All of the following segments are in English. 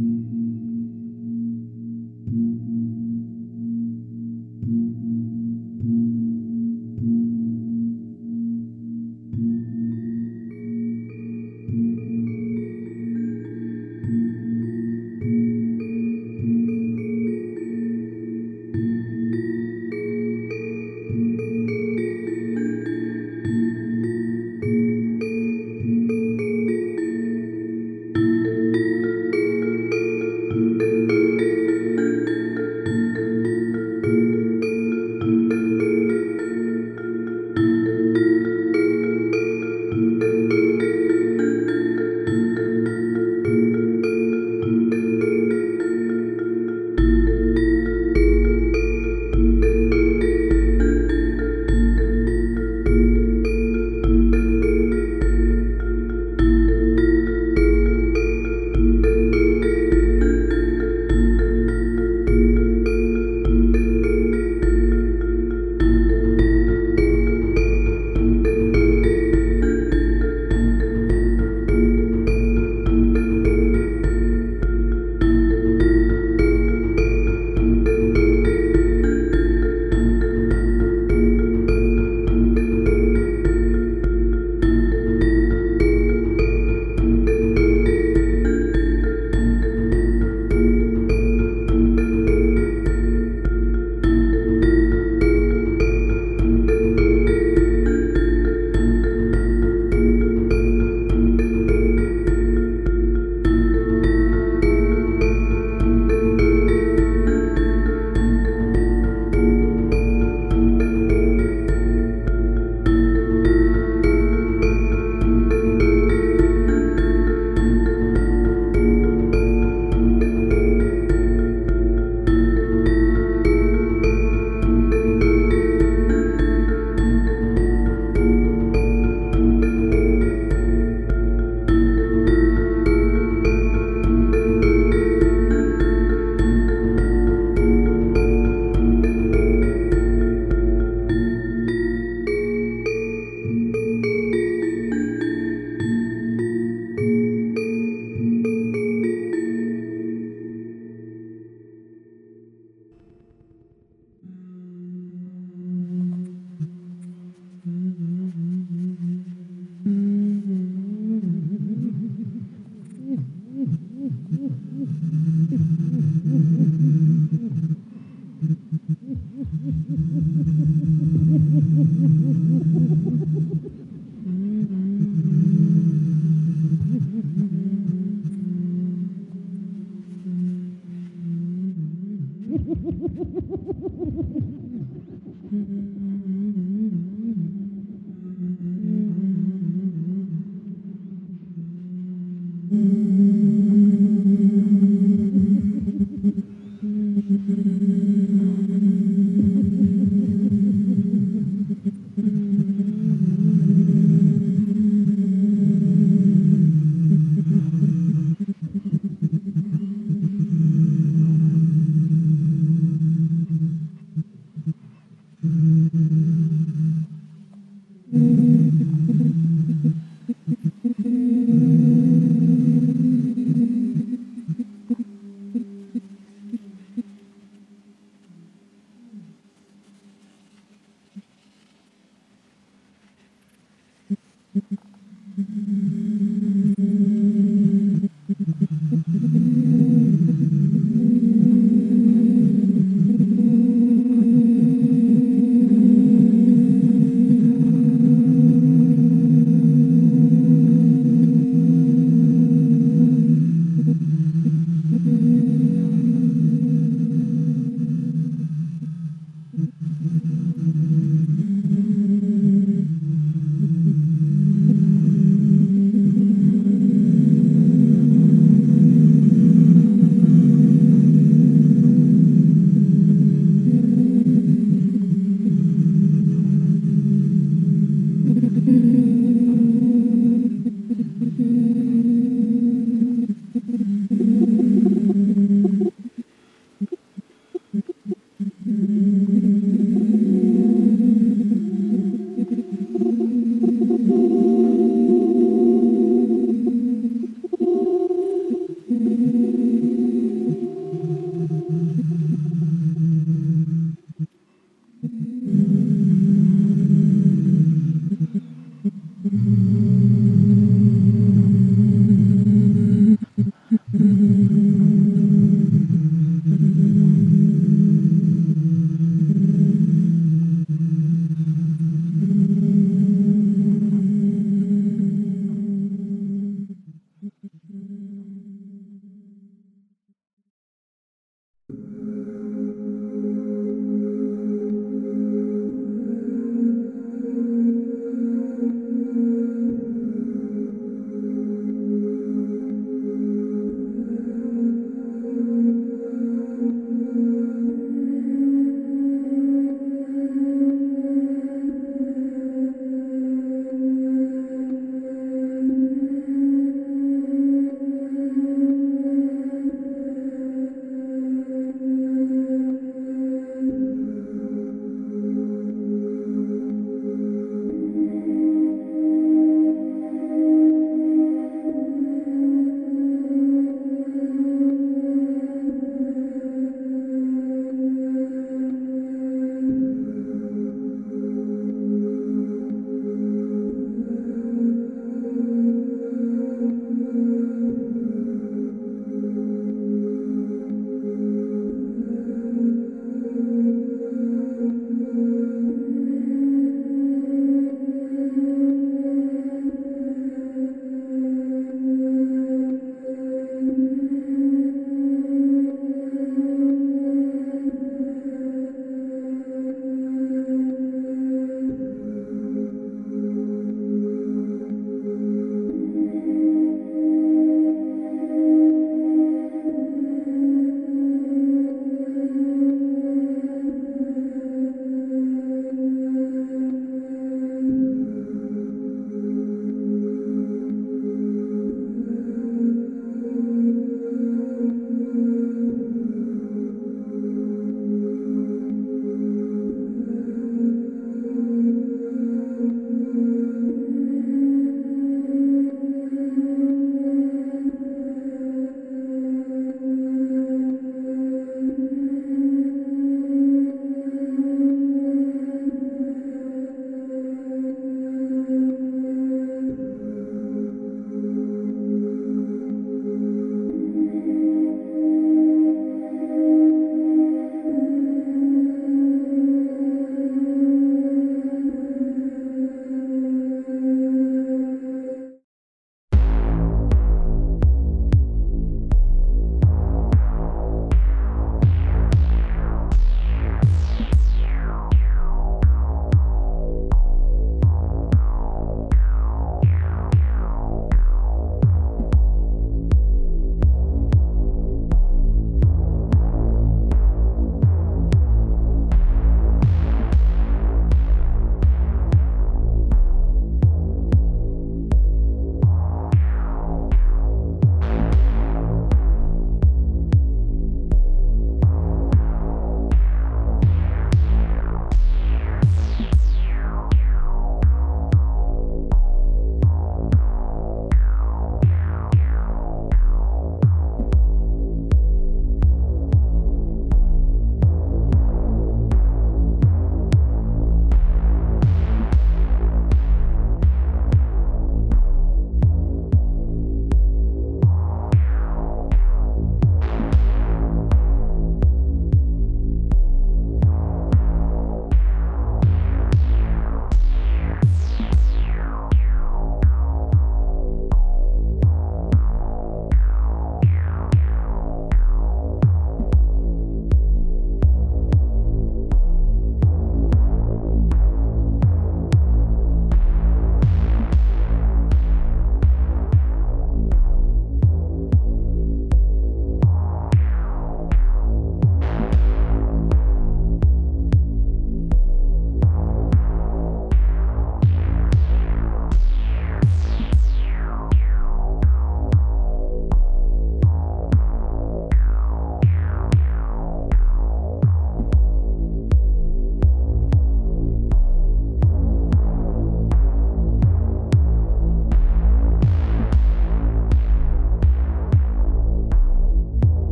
Música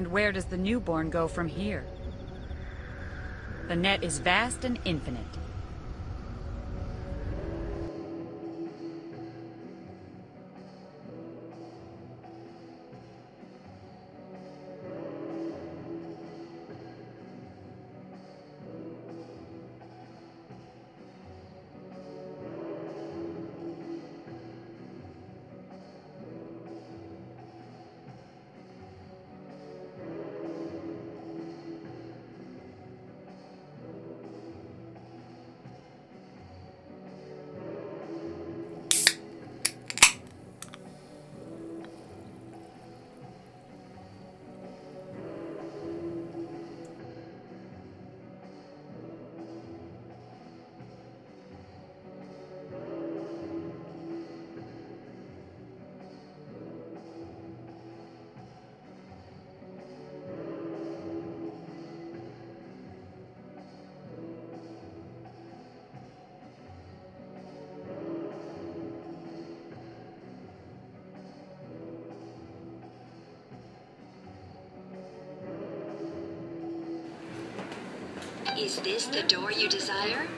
And where does the newborn go from here? The net is vast and infinite. Is this the door you desire?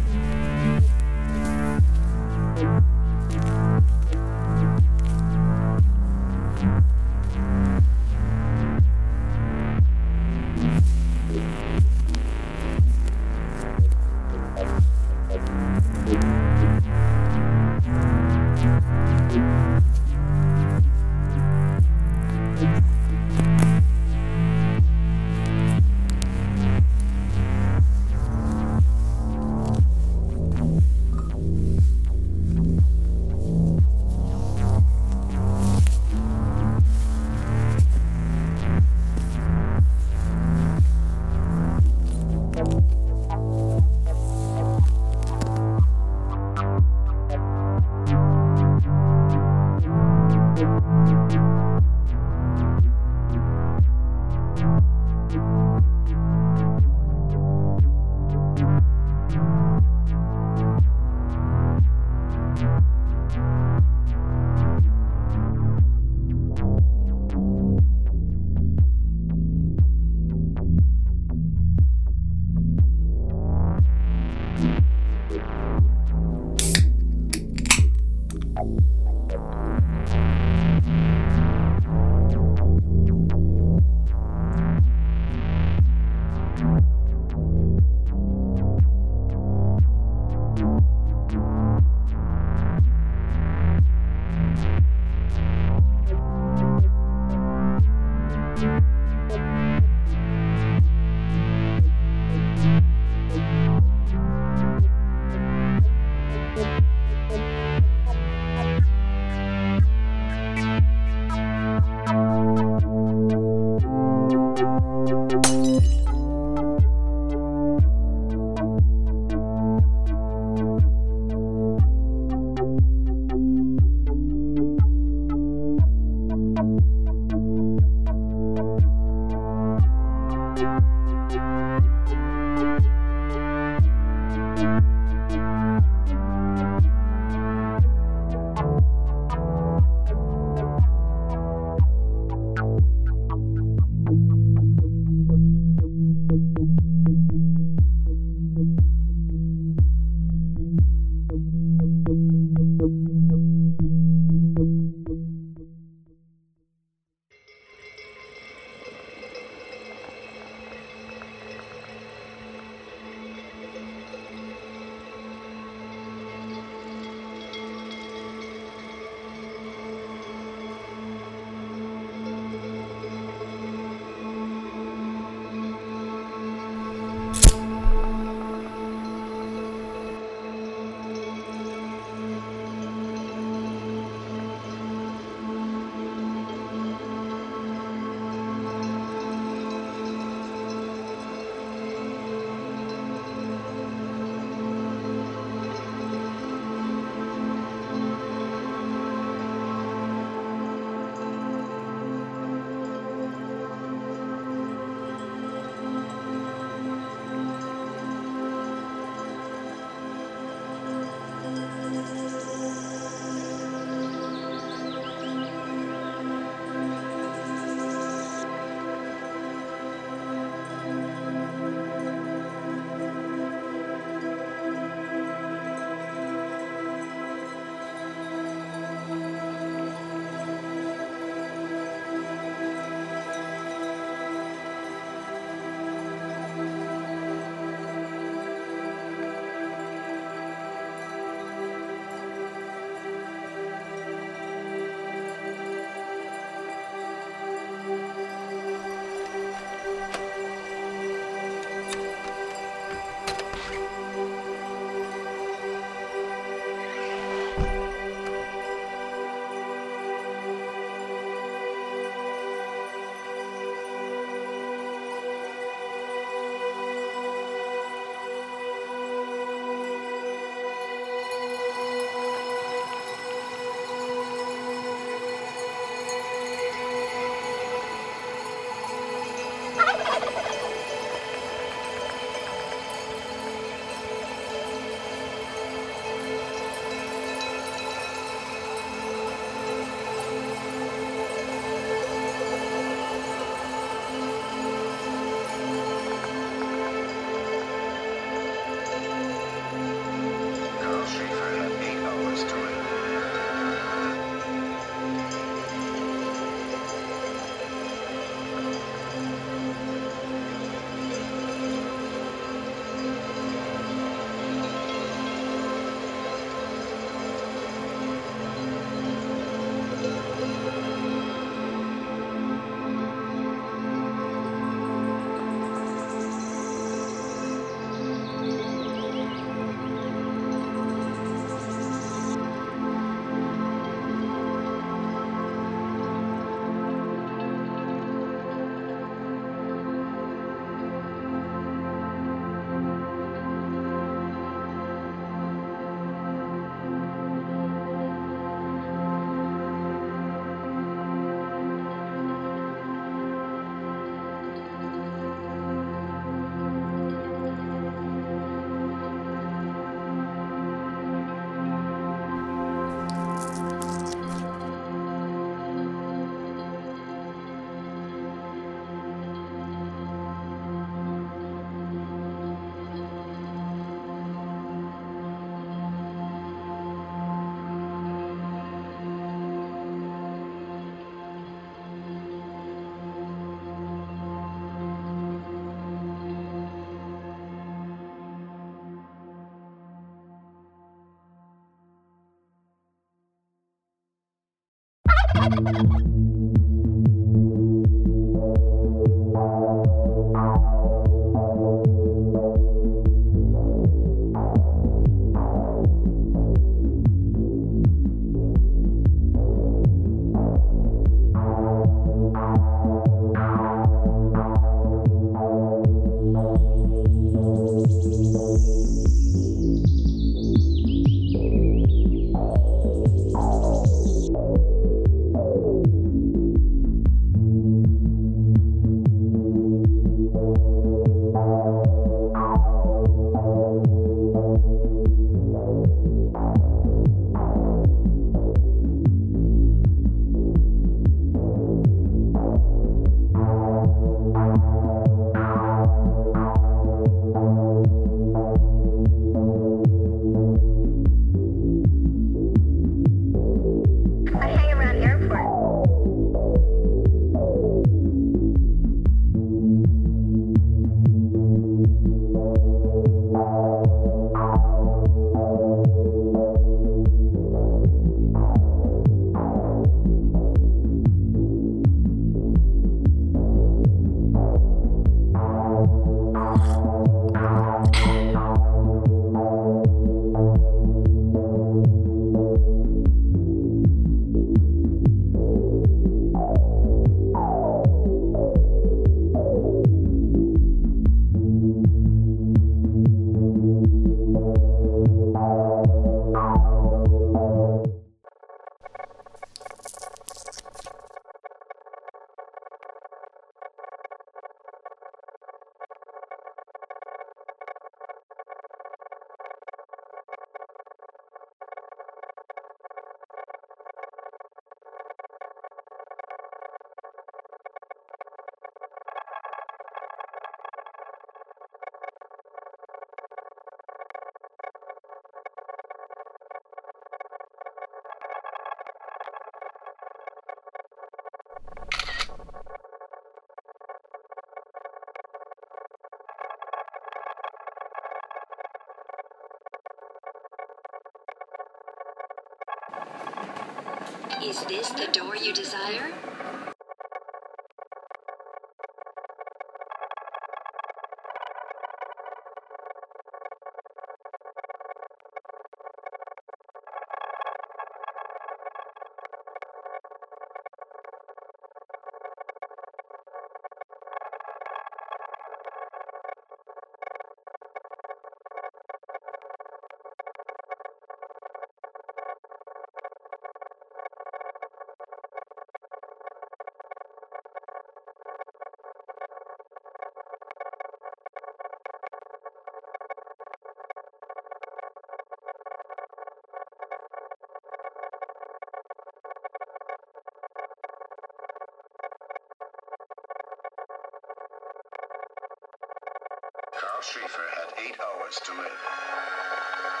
Carl Schrieffer had eight hours to live.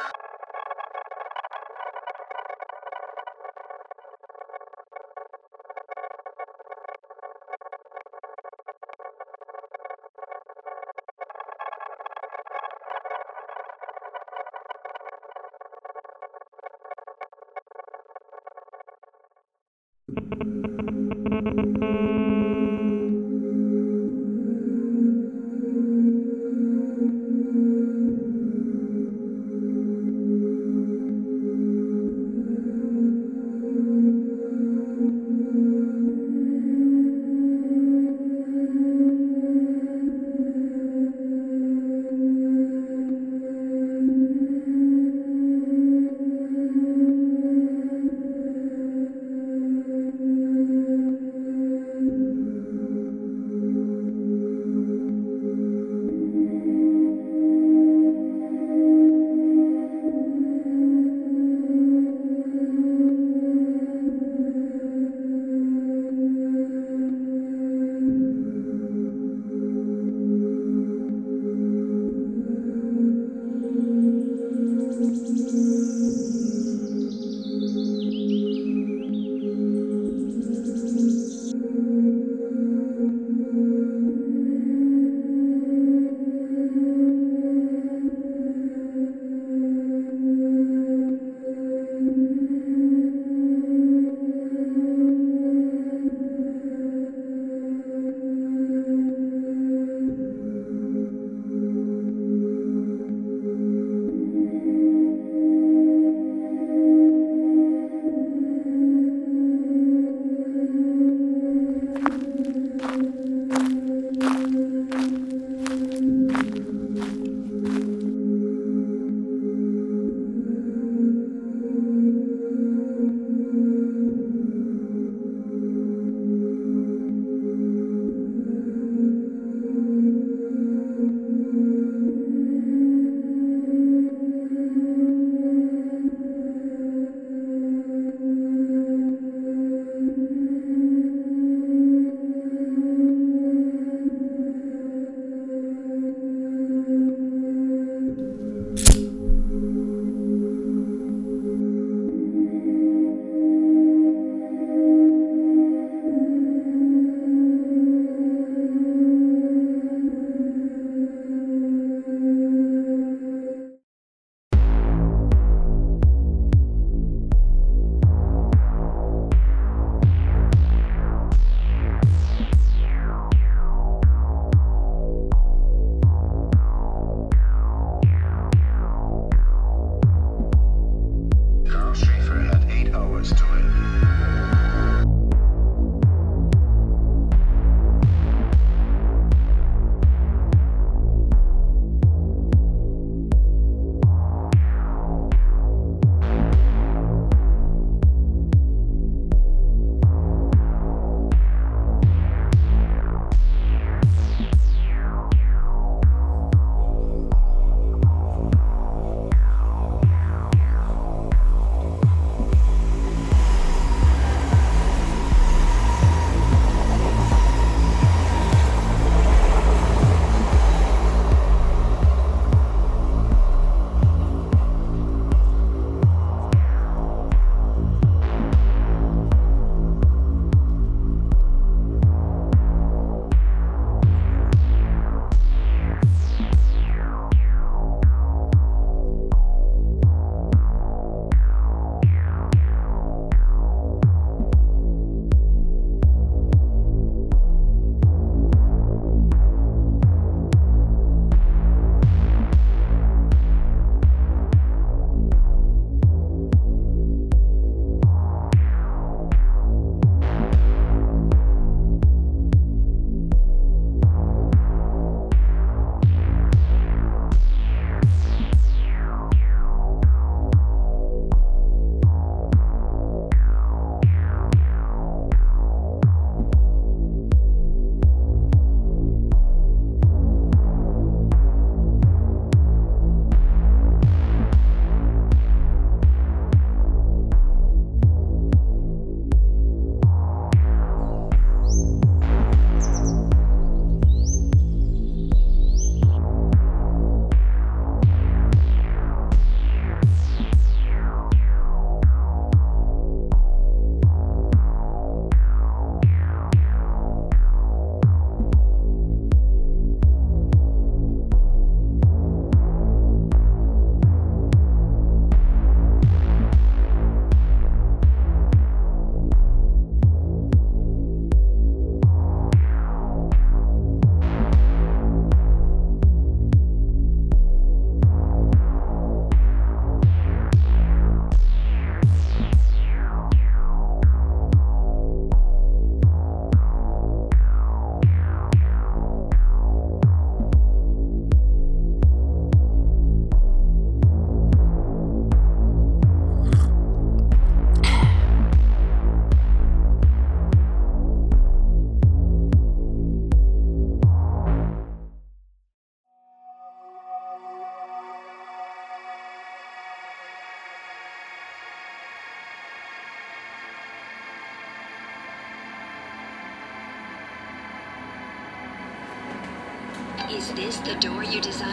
desire.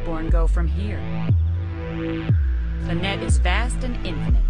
newborn go from here? The net is vast and infinite.